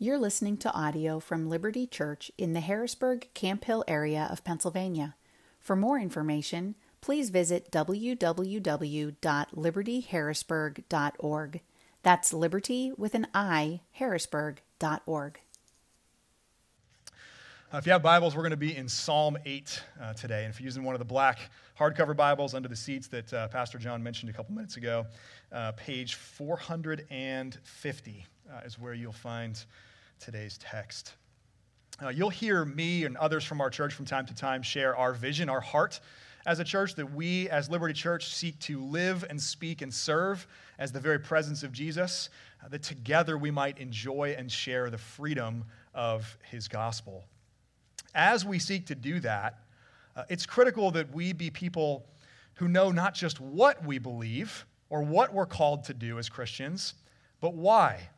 You're listening to audio from Liberty Church in the Harrisburg Camp Hill area of Pennsylvania. For more information, please visit www.libertyharrisburg.org. That's liberty with an I, harrisburg.org. Uh, if you have Bibles, we're going to be in Psalm 8 uh, today. And if you're using one of the black hardcover Bibles under the seats that uh, Pastor John mentioned a couple minutes ago, uh, page 450 uh, is where you'll find today's text. Uh, you'll hear me and others from our church from time to time share our vision, our heart as a church that we, as Liberty Church, seek to live and speak and serve as the very presence of Jesus, that together we might enjoy and share the freedom of his gospel as we seek to do that, uh, it's critical that we be people who know not just what we believe or what we're called to do as Christians, but why.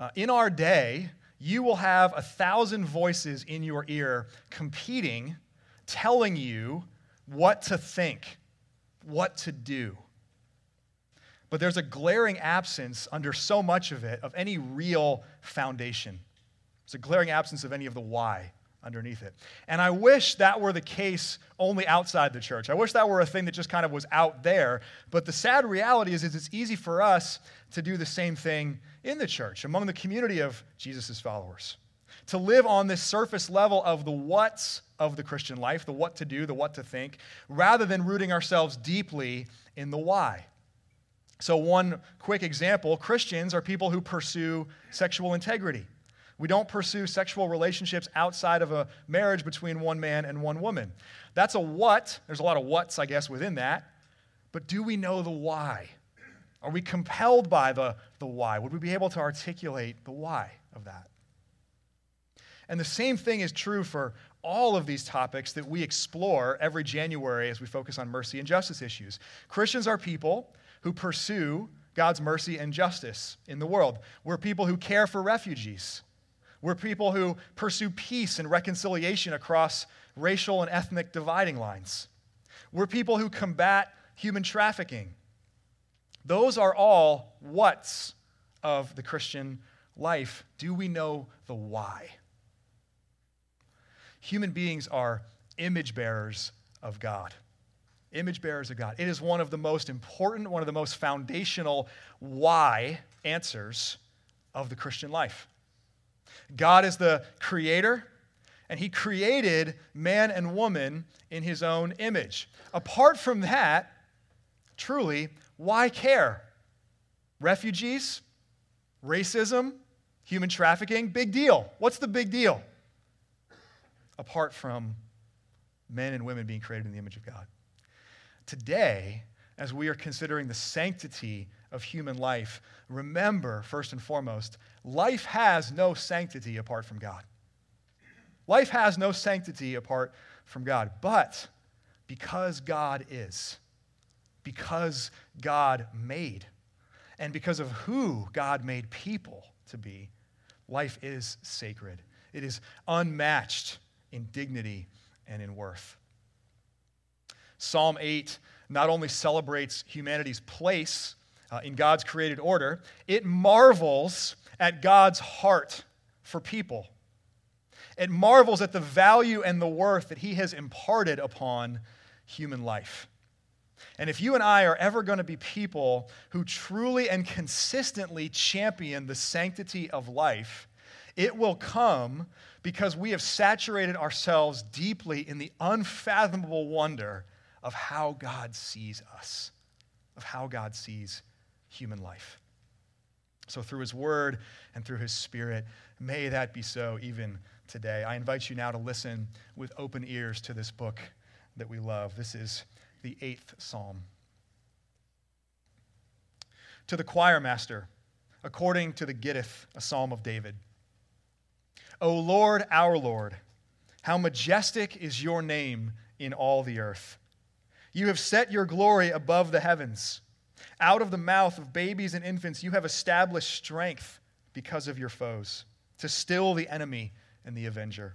Uh, in our day, you will have a thousand voices in your ear competing, telling you what to think, what to do. But there's a glaring absence under so much of it of any real foundation. It's a glaring absence of any of the why underneath it. And I wish that were the case only outside the church. I wish that were a thing that just kind of was out there. But the sad reality is, is it's easy for us to do the same thing in the church, among the community of Jesus' followers. To live on this surface level of the what's of the Christian life, the what to do, the what to think, rather than rooting ourselves deeply in the why. So, one quick example Christians are people who pursue sexual integrity. We don't pursue sexual relationships outside of a marriage between one man and one woman. That's a what. There's a lot of what's, I guess, within that. But do we know the why? Are we compelled by the, the why? Would we be able to articulate the why of that? And the same thing is true for all of these topics that we explore every January as we focus on mercy and justice issues. Christians are people who pursue God's mercy and justice in the world. We're people who care for refugees. We're people who pursue peace and reconciliation across racial and ethnic dividing lines. We're people who combat human trafficking. Those are all what's of the Christian life. Do we know the why? Human beings are image bearers of God. Image bearers of God. It is one of the most important, one of the most foundational why answers of the Christian life. God is the creator, and he created man and woman in his own image. Apart from that, truly, why care? Refugees, racism, human trafficking, big deal. What's the big deal? Apart from men and women being created in the image of God. Today, as we are considering the sanctity of human life, remember, first and foremost, life has no sanctity apart from God. Life has no sanctity apart from God. But because God is, because God made, and because of who God made people to be, life is sacred. It is unmatched in dignity and in worth. Psalm 8 not only celebrates humanity's place uh, in God's created order, it marvels at God's heart for people. It marvels at the value and the worth that He has imparted upon human life. And if you and I are ever going to be people who truly and consistently champion the sanctity of life, it will come because we have saturated ourselves deeply in the unfathomable wonder of how God sees us, of how God sees human life. So, through His Word and through His Spirit, may that be so even today. I invite you now to listen with open ears to this book that we love. This is the eighth psalm. To the choir master, according to the Gittith, a psalm of David. O Lord, our Lord, how majestic is your name in all the earth. You have set your glory above the heavens. Out of the mouth of babies and infants, you have established strength because of your foes, to still the enemy and the avenger.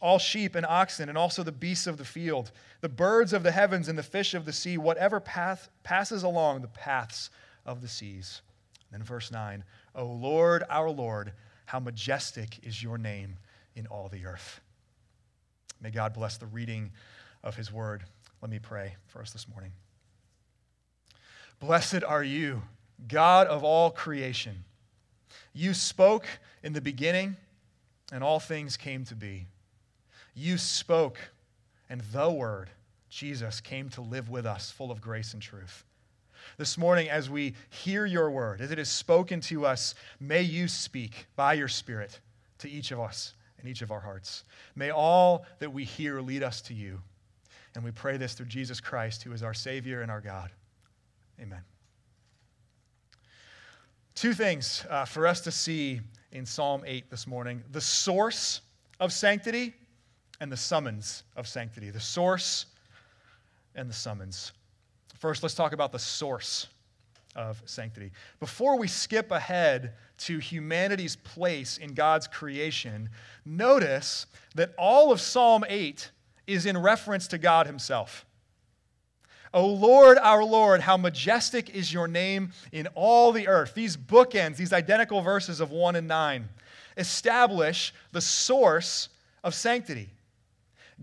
all sheep and oxen, and also the beasts of the field, the birds of the heavens and the fish of the sea, whatever path passes along the paths of the seas. And verse 9, O Lord, our Lord, how majestic is your name in all the earth. May God bless the reading of his word. Let me pray for us this morning. Blessed are you, God of all creation. You spoke in the beginning, and all things came to be. You spoke, and the Word, Jesus, came to live with us, full of grace and truth. This morning, as we hear your word, as it is spoken to us, may you speak by your Spirit to each of us and each of our hearts. May all that we hear lead us to you. And we pray this through Jesus Christ, who is our Savior and our God. Amen. Two things uh, for us to see in Psalm 8 this morning the source of sanctity and the summons of sanctity, the source and the summons. First, let's talk about the source of sanctity. Before we skip ahead to humanity's place in God's creation, notice that all of Psalm 8 is in reference to God Himself. O Lord, our Lord, how majestic is your name in all the earth. These bookends, these identical verses of 1 and 9, establish the source of sanctity.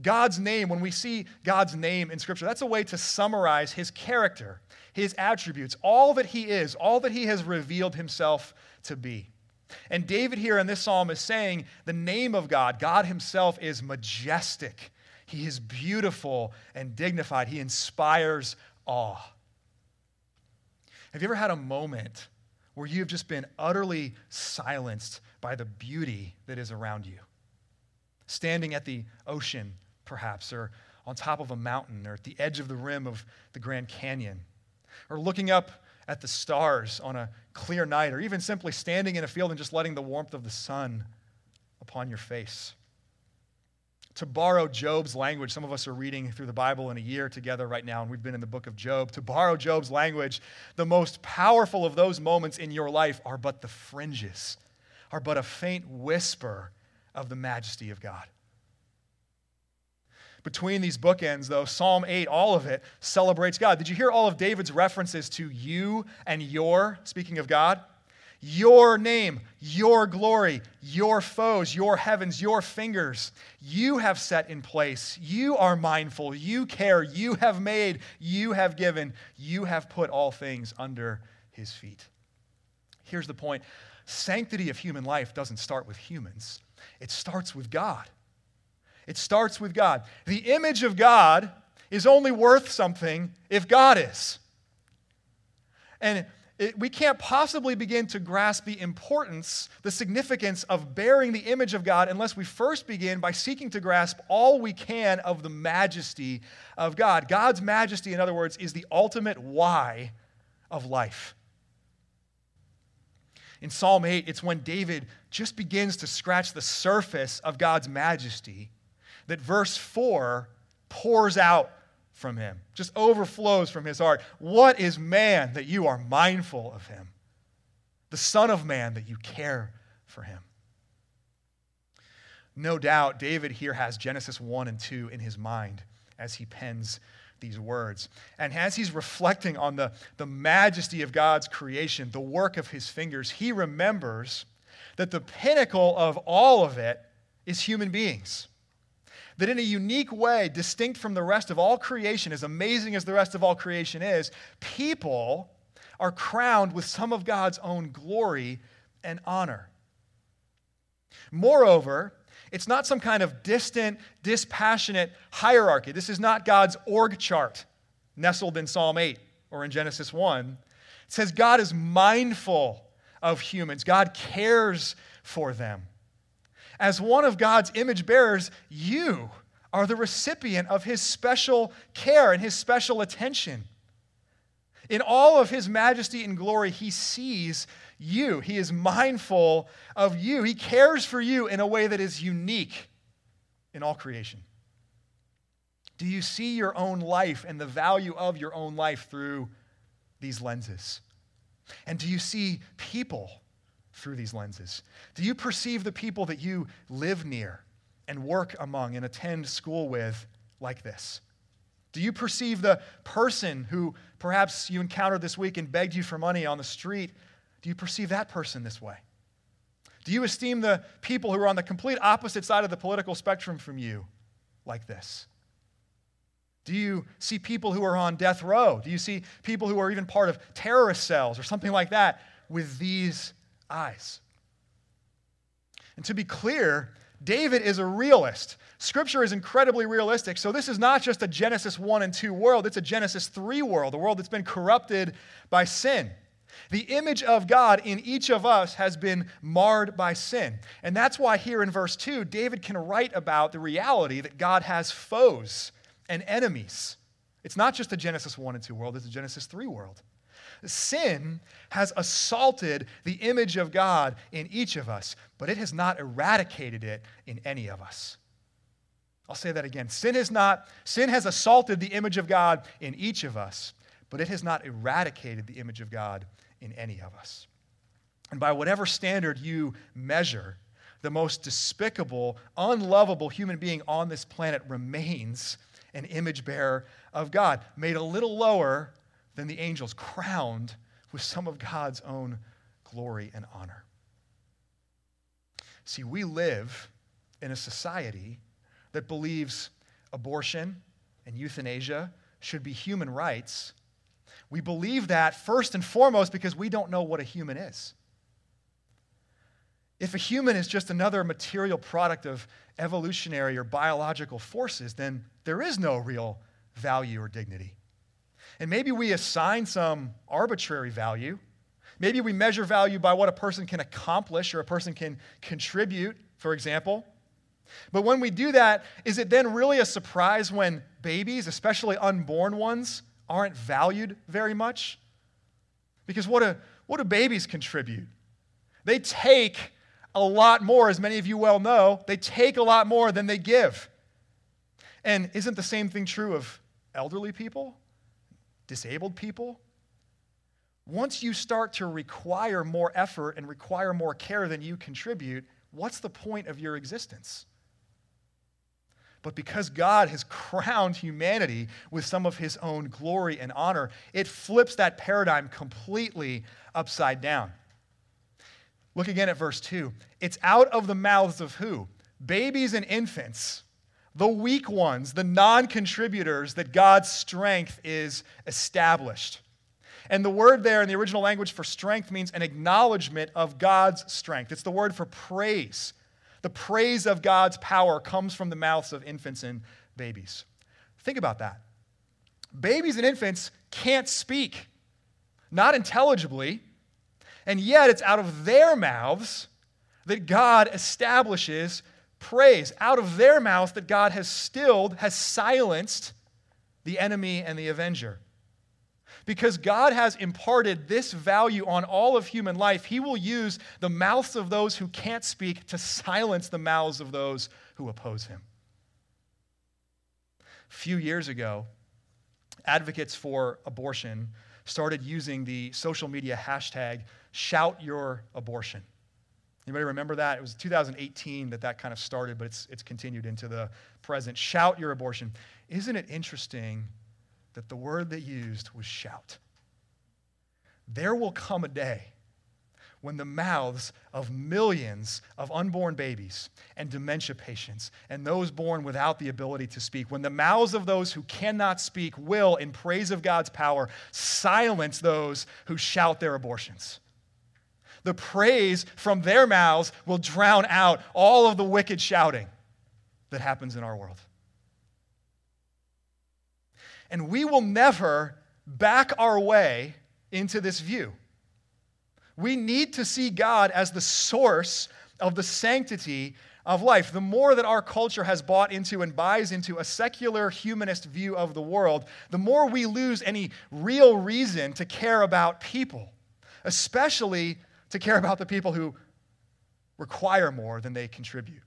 God's name, when we see God's name in Scripture, that's a way to summarize his character, his attributes, all that he is, all that he has revealed himself to be. And David here in this psalm is saying the name of God, God himself, is majestic. He is beautiful and dignified. He inspires awe. Have you ever had a moment where you've just been utterly silenced by the beauty that is around you? Standing at the ocean perhaps, or on top of a mountain, or at the edge of the rim of the Grand Canyon, or looking up at the stars on a clear night, or even simply standing in a field and just letting the warmth of the sun upon your face. To borrow Job's language, some of us are reading through the Bible in a year together right now, and we've been in the book of Job. To borrow Job's language, the most powerful of those moments in your life are but the fringes, are but a faint whisper of the majesty of God. Between these bookends, though, Psalm 8, all of it celebrates God. Did you hear all of David's references to you and your, speaking of God? Your name, your glory, your foes, your heavens, your fingers, you have set in place. You are mindful. You care. You have made. You have given. You have put all things under his feet. Here's the point sanctity of human life doesn't start with humans, it starts with God. It starts with God. The image of God is only worth something if God is. And it, we can't possibly begin to grasp the importance, the significance of bearing the image of God unless we first begin by seeking to grasp all we can of the majesty of God. God's majesty, in other words, is the ultimate why of life. In Psalm 8, it's when David just begins to scratch the surface of God's majesty that verse 4 pours out from him, just overflows from his heart. What is man that you are mindful of him? The Son of Man that you care for him. No doubt, David here has Genesis 1 and 2 in his mind as he pens these words. And as he's reflecting on the, the majesty of God's creation, the work of his fingers, he remembers that the pinnacle of all of it is human beings that in a unique way, distinct from the rest of all creation, as amazing as the rest of all creation is, people are crowned with some of God's own glory and honor. Moreover, it's not some kind of distant, dispassionate hierarchy. This is not God's org chart nestled in Psalm 8 or in Genesis 1. It says God is mindful of humans, God cares for them. As one of God's image bearers, you are the recipient of his special care and his special attention. In all of his majesty and glory, he sees you. He is mindful of you. He cares for you in a way that is unique in all creation. Do you see your own life and the value of your own life through these lenses? And do you see people through these lenses? Do you perceive the people that you live near and work among and attend school with like this? Do you perceive the person who perhaps you encountered this week and begged you for money on the street? Do you perceive that person this way? Do you esteem the people who are on the complete opposite side of the political spectrum from you like this? Do you see people who are on death row? Do you see people who are even part of terrorist cells or something like that with these eyes? And to be clear, David is a realist. Scripture is incredibly realistic. So this is not just a Genesis 1 and 2 world, it's a Genesis 3 world, a world that's been corrupted by sin. The image of God in each of us has been marred by sin. And that's why here in verse 2, David can write about the reality that God has foes and enemies. It's not just a Genesis 1 and 2 world, it's a Genesis 3 world. Sin has assaulted the image of God in each of us, but it has not eradicated it in any of us. I'll say that again. Sin has not sin has assaulted the image of God in each of us, but it has not eradicated the image of God in any of us. And by whatever standard you measure, the most despicable, unlovable human being on this planet remains an image bearer of God, made a little lower than the angels, crowned with some of God's own glory and honor. See, we live in a society that believes abortion and euthanasia should be human rights. We believe that first and foremost because we don't know what a human is. If a human is just another material product of evolutionary or biological forces, then there is no real value or dignity. And maybe we assign some arbitrary value. Maybe we measure value by what a person can accomplish or a person can contribute, for example. But when we do that, is it then really a surprise when babies, especially unborn ones, aren't valued very much? Because what do, what do babies contribute? They take a lot more, as many of you well know. They take a lot more than they give. And isn't the same thing true of elderly people, disabled people? Once you start to require more effort and require more care than you contribute, what's the point of your existence? But because God has crowned humanity with some of his own glory and honor, it flips that paradigm completely upside down. Look again at verse 2. It's out of the mouths of who? Babies and infants, the weak ones, the non contributors, that God's strength is established. And the word there in the original language for strength means an acknowledgement of God's strength. It's the word for praise. The praise of God's power comes from the mouths of infants and babies. Think about that. Babies and infants can't speak, not intelligibly, and yet it's out of their mouths that God establishes praise. Out of their mouths that God has stilled, has silenced the enemy and the avenger. Because God has imparted this value on all of human life, He will use the mouths of those who can't speak to silence the mouths of those who oppose Him. A few years ago, advocates for abortion started using the social media hashtag shout your abortion. Anybody remember that? It was 2018 that that kind of started, but it's, it's continued into the present. Shout your abortion. Isn't it interesting that the word they used was shout. There will come a day when the mouths of millions of unborn babies and dementia patients and those born without the ability to speak, when the mouths of those who cannot speak will, in praise of God's power, silence those who shout their abortions. The praise from their mouths will drown out all of the wicked shouting that happens in our world. And we will never back our way into this view. We need to see God as the source of the sanctity of life. The more that our culture has bought into and buys into a secular humanist view of the world, the more we lose any real reason to care about people, especially to care about the people who require more than they contribute.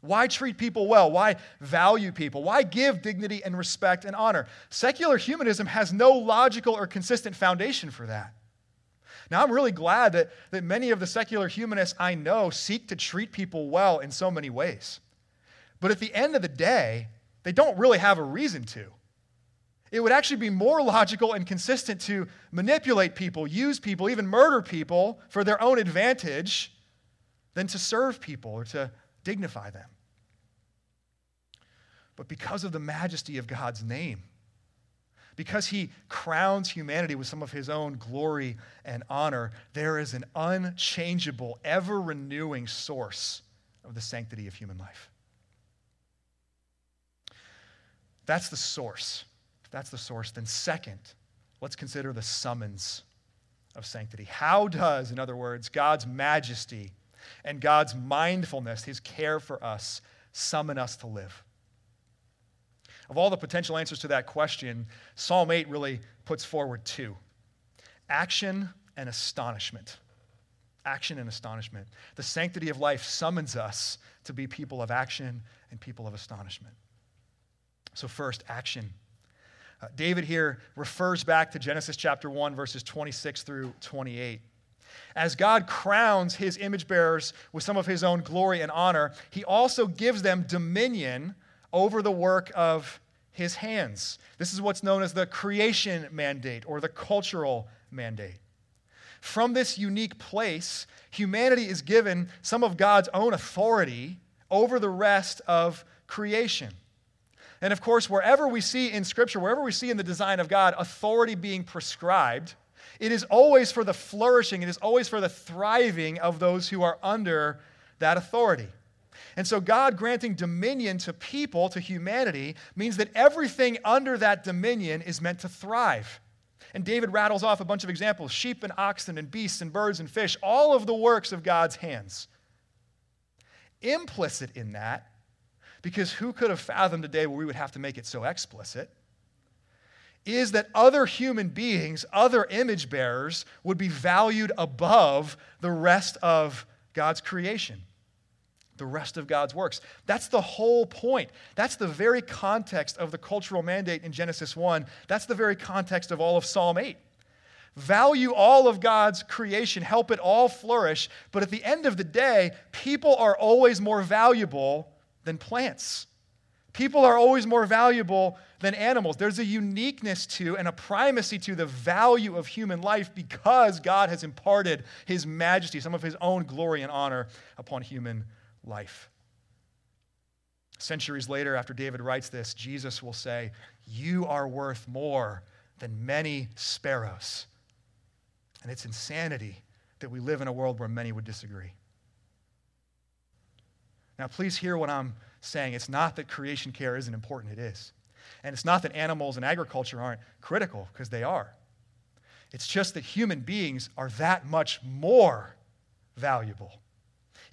Why treat people well? Why value people? Why give dignity and respect and honor? Secular humanism has no logical or consistent foundation for that. Now, I'm really glad that, that many of the secular humanists I know seek to treat people well in so many ways. But at the end of the day, they don't really have a reason to. It would actually be more logical and consistent to manipulate people, use people, even murder people for their own advantage than to serve people or to dignify them. But because of the majesty of God's name, because he crowns humanity with some of his own glory and honor, there is an unchangeable, ever renewing source of the sanctity of human life. That's the source. That's the source, then second, let's consider the summons of sanctity. How does, in other words, God's majesty and God's mindfulness, his care for us, summon us to live? Of all the potential answers to that question, Psalm 8 really puts forward two action and astonishment. Action and astonishment. The sanctity of life summons us to be people of action and people of astonishment. So, first, action. Uh, David here refers back to Genesis chapter 1, verses 26 through 28. As God crowns his image bearers with some of his own glory and honor, he also gives them dominion over the work of his hands. This is what's known as the creation mandate or the cultural mandate. From this unique place, humanity is given some of God's own authority over the rest of creation. And of course, wherever we see in Scripture, wherever we see in the design of God authority being prescribed, it is always for the flourishing, it is always for the thriving of those who are under that authority. And so, God granting dominion to people, to humanity, means that everything under that dominion is meant to thrive. And David rattles off a bunch of examples sheep and oxen and beasts and birds and fish, all of the works of God's hands. Implicit in that, because who could have fathomed a day where we would have to make it so explicit, is that other human beings, other image bearers, would be valued above the rest of God's creation the rest of God's works. That's the whole point. That's the very context of the cultural mandate in Genesis 1. That's the very context of all of Psalm 8. Value all of God's creation, help it all flourish, but at the end of the day, people are always more valuable than plants. People are always more valuable than animals. There's a uniqueness to and a primacy to the value of human life because God has imparted his majesty, some of his own glory and honor upon human life. Centuries later, after David writes this, Jesus will say, You are worth more than many sparrows. And it's insanity that we live in a world where many would disagree. Now, please hear what I'm saying. It's not that creation care isn't important, it is. And it's not that animals and agriculture aren't critical, because they are. It's just that human beings are that much more valuable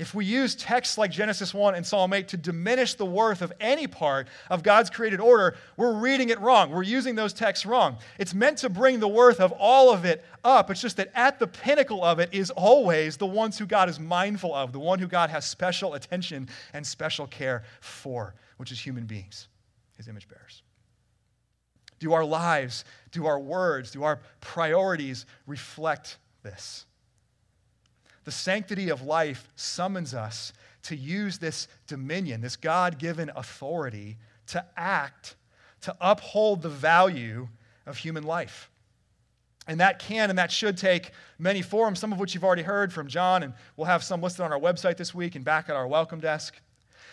if we use texts like Genesis 1 and Psalm 8 to diminish the worth of any part of God's created order, we're reading it wrong. We're using those texts wrong. It's meant to bring the worth of all of it up. It's just that at the pinnacle of it is always the ones who God is mindful of, the one who God has special attention and special care for, which is human beings, his image bearers. Do our lives, do our words, do our priorities reflect this? The sanctity of life summons us to use this dominion, this God given authority, to act, to uphold the value of human life. And that can and that should take many forms, some of which you've already heard from John, and we'll have some listed on our website this week and back at our welcome desk.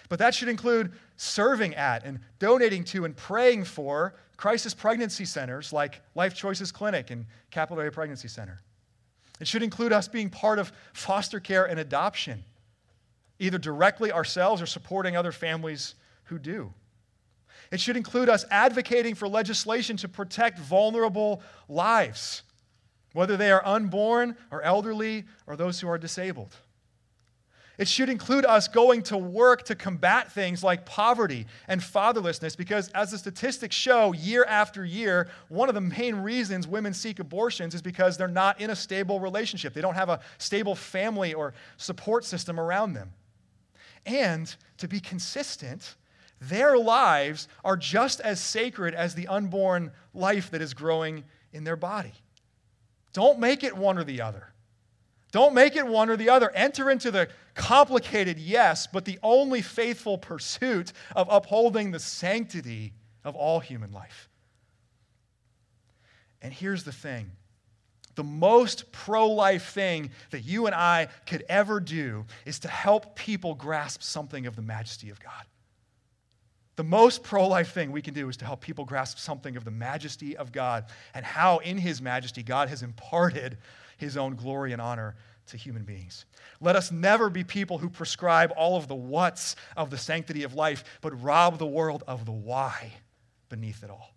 But that should include serving at and donating to and praying for crisis pregnancy centers like Life Choices Clinic and Capital Area Pregnancy Center. It should include us being part of foster care and adoption, either directly ourselves or supporting other families who do. It should include us advocating for legislation to protect vulnerable lives, whether they are unborn or elderly or those who are disabled. It should include us going to work to combat things like poverty and fatherlessness because, as the statistics show year after year, one of the main reasons women seek abortions is because they're not in a stable relationship. They don't have a stable family or support system around them. And to be consistent, their lives are just as sacred as the unborn life that is growing in their body. Don't make it one or the other. Don't make it one or the other. Enter into the complicated, yes, but the only faithful pursuit of upholding the sanctity of all human life. And here's the thing the most pro life thing that you and I could ever do is to help people grasp something of the majesty of God. The most pro life thing we can do is to help people grasp something of the majesty of God and how, in His majesty, God has imparted His own glory and honor to human beings. Let us never be people who prescribe all of the what's of the sanctity of life, but rob the world of the why beneath it all.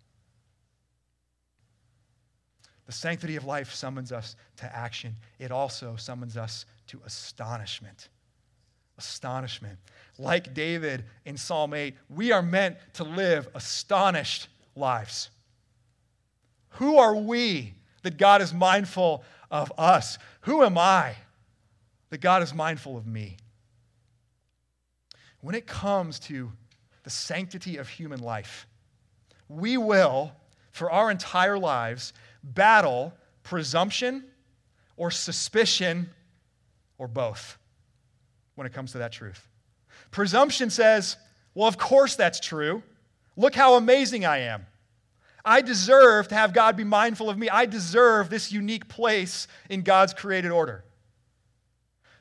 The sanctity of life summons us to action, it also summons us to astonishment. Astonishment. Like David in Psalm 8, we are meant to live astonished lives. Who are we that God is mindful of us? Who am I that God is mindful of me? When it comes to the sanctity of human life, we will, for our entire lives, battle presumption or suspicion or both when it comes to that truth. Presumption says, well, of course that's true. Look how amazing I am. I deserve to have God be mindful of me. I deserve this unique place in God's created order.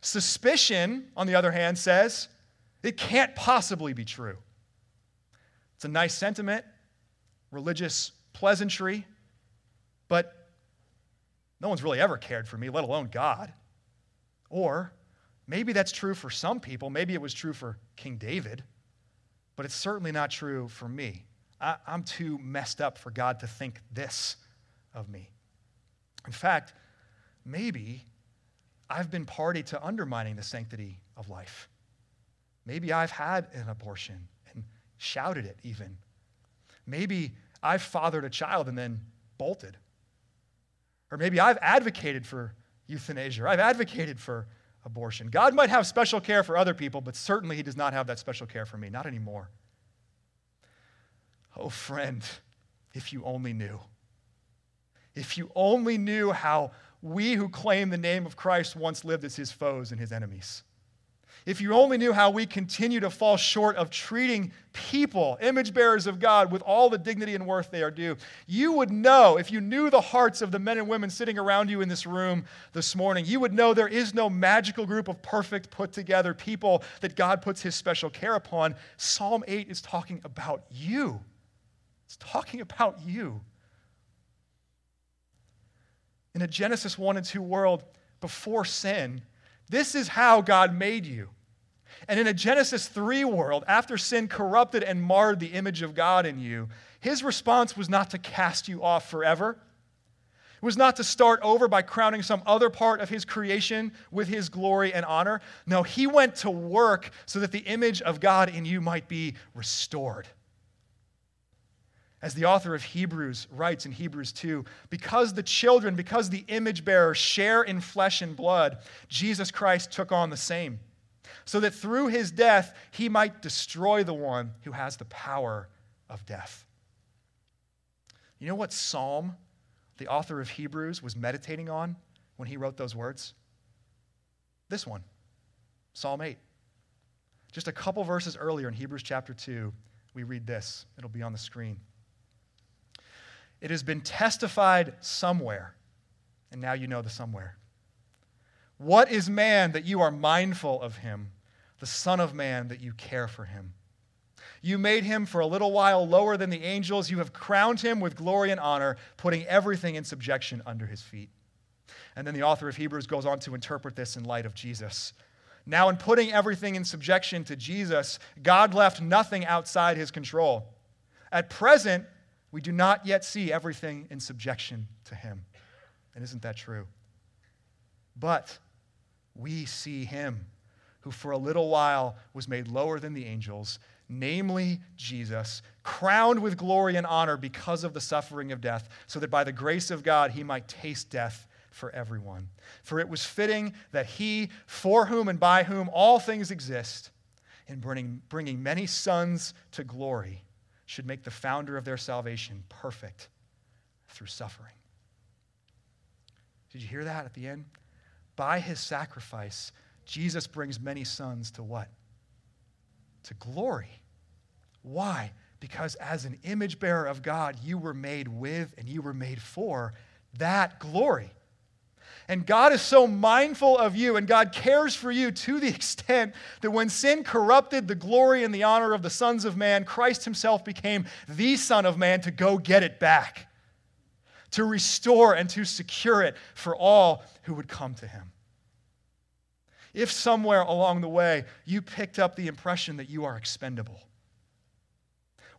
Suspicion, on the other hand, says it can't possibly be true. It's a nice sentiment, religious pleasantry, but no one's really ever cared for me, let alone God. Or maybe that's true for some people. Maybe it was true for King David, but it's certainly not true for me. I, am too messed up for God to think this of me. In fact, maybe I've been party to undermining the sanctity of life. Maybe I've had an abortion and shouted it even. Maybe I've fathered a child and then bolted. Or maybe I've advocated for euthanasia, I've advocated for abortion. God might have special care for other people, but certainly He does not have that special care for me, not anymore. Oh, friend, if you only knew. If you only knew how we who claim the name of Christ once lived as his foes and his enemies. If you only knew how we continue to fall short of treating people, image bearers of God, with all the dignity and worth they are due, you would know, if you knew the hearts of the men and women sitting around you in this room this morning, you would know there is no magical group of perfect, put together people that God puts his special care upon. Psalm 8 is talking about you. It's talking about you. In a Genesis 1 and 2 world before sin, this is how God made you. And in a Genesis 3 world, after sin corrupted and marred the image of God in you, his response was not to cast you off forever. It was not to start over by crowning some other part of his creation with his glory and honor. No, he went to work so that the image of God in you might be restored. As the author of Hebrews writes in Hebrews 2, because the children, because the image bearers share in flesh and blood, Jesus Christ took on the same, so that through his death he might destroy the one who has the power of death. You know what psalm the author of Hebrews was meditating on when he wrote those words? This one, Psalm 8. Just a couple verses earlier in Hebrews chapter 2, we read this. It'll be on the screen. It has been testified somewhere, and now you know the somewhere. What is man that you are mindful of him, the Son of Man that you care for him? You made him for a little while lower than the angels. You have crowned him with glory and honor, putting everything in subjection under his feet. And then the author of Hebrews goes on to interpret this in light of Jesus. Now, in putting everything in subjection to Jesus, God left nothing outside his control. At present, we do not yet see everything in subjection to him. And isn't that true? But we see him who for a little while was made lower than the angels, namely Jesus, crowned with glory and honor because of the suffering of death, so that by the grace of God he might taste death for everyone. For it was fitting that he, for whom and by whom all things exist, in bringing, bringing many sons to glory, should make the founder of their salvation perfect through suffering. Did you hear that at the end? By his sacrifice, Jesus brings many sons to what? To glory. Why? Because as an image bearer of God, you were made with and you were made for that glory. And God is so mindful of you, and God cares for you to the extent that when sin corrupted the glory and the honor of the sons of man, Christ himself became the Son of Man to go get it back, to restore and to secure it for all who would come to him. If somewhere along the way you picked up the impression that you are expendable,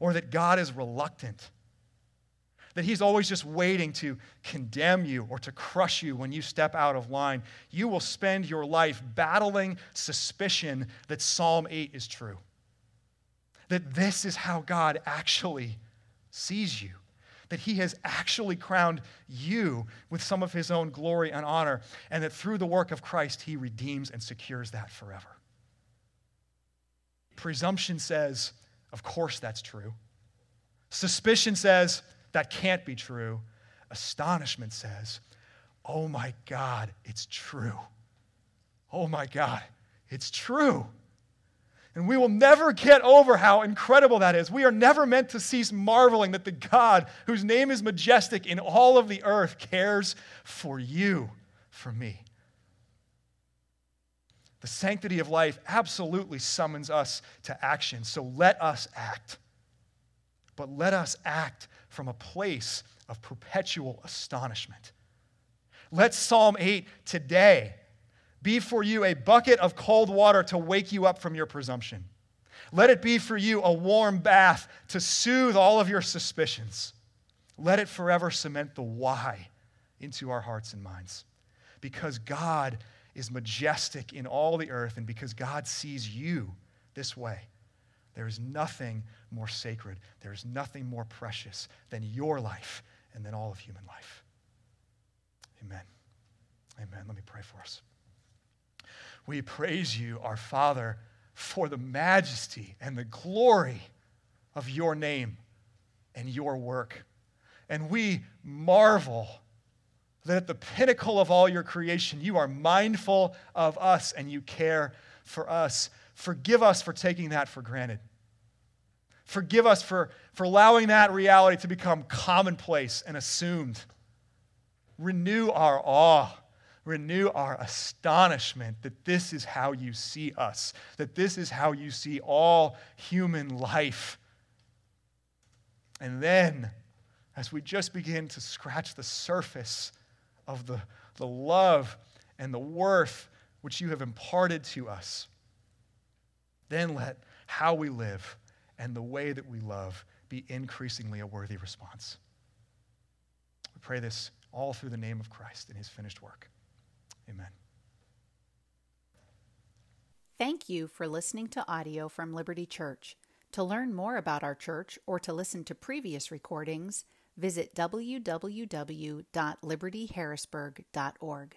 or that God is reluctant, that he's always just waiting to condemn you or to crush you when you step out of line, you will spend your life battling suspicion that Psalm 8 is true. That this is how God actually sees you. That he has actually crowned you with some of his own glory and honor, and that through the work of Christ, he redeems and secures that forever. Presumption says, of course that's true. Suspicion says, that can't be true. Astonishment says, Oh my God, it's true. Oh my God, it's true. And we will never get over how incredible that is. We are never meant to cease marveling that the God whose name is majestic in all of the earth cares for you, for me. The sanctity of life absolutely summons us to action. So let us act. But let us act from a place of perpetual astonishment. Let Psalm 8 today be for you a bucket of cold water to wake you up from your presumption. Let it be for you a warm bath to soothe all of your suspicions. Let it forever cement the why into our hearts and minds. Because God is majestic in all the earth, and because God sees you this way, there is nothing more sacred, there is nothing more precious than your life and than all of human life. Amen. Amen. Let me pray for us. We praise you, our Father, for the majesty and the glory of your name and your work. And we marvel that at the pinnacle of all your creation, you are mindful of us and you care for us. Forgive us for taking that for granted. Forgive us for, for allowing that reality to become commonplace and assumed. Renew our awe, renew our astonishment that this is how you see us, that this is how you see all human life. And then, as we just begin to scratch the surface of the, the love and the worth which you have imparted to us, then let how we live and the way that we love be increasingly a worthy response. We pray this all through the name of Christ and his finished work. Amen. Thank you for listening to audio from Liberty Church. To learn more about our church or to listen to previous recordings, visit www.libertyharrisburg.org.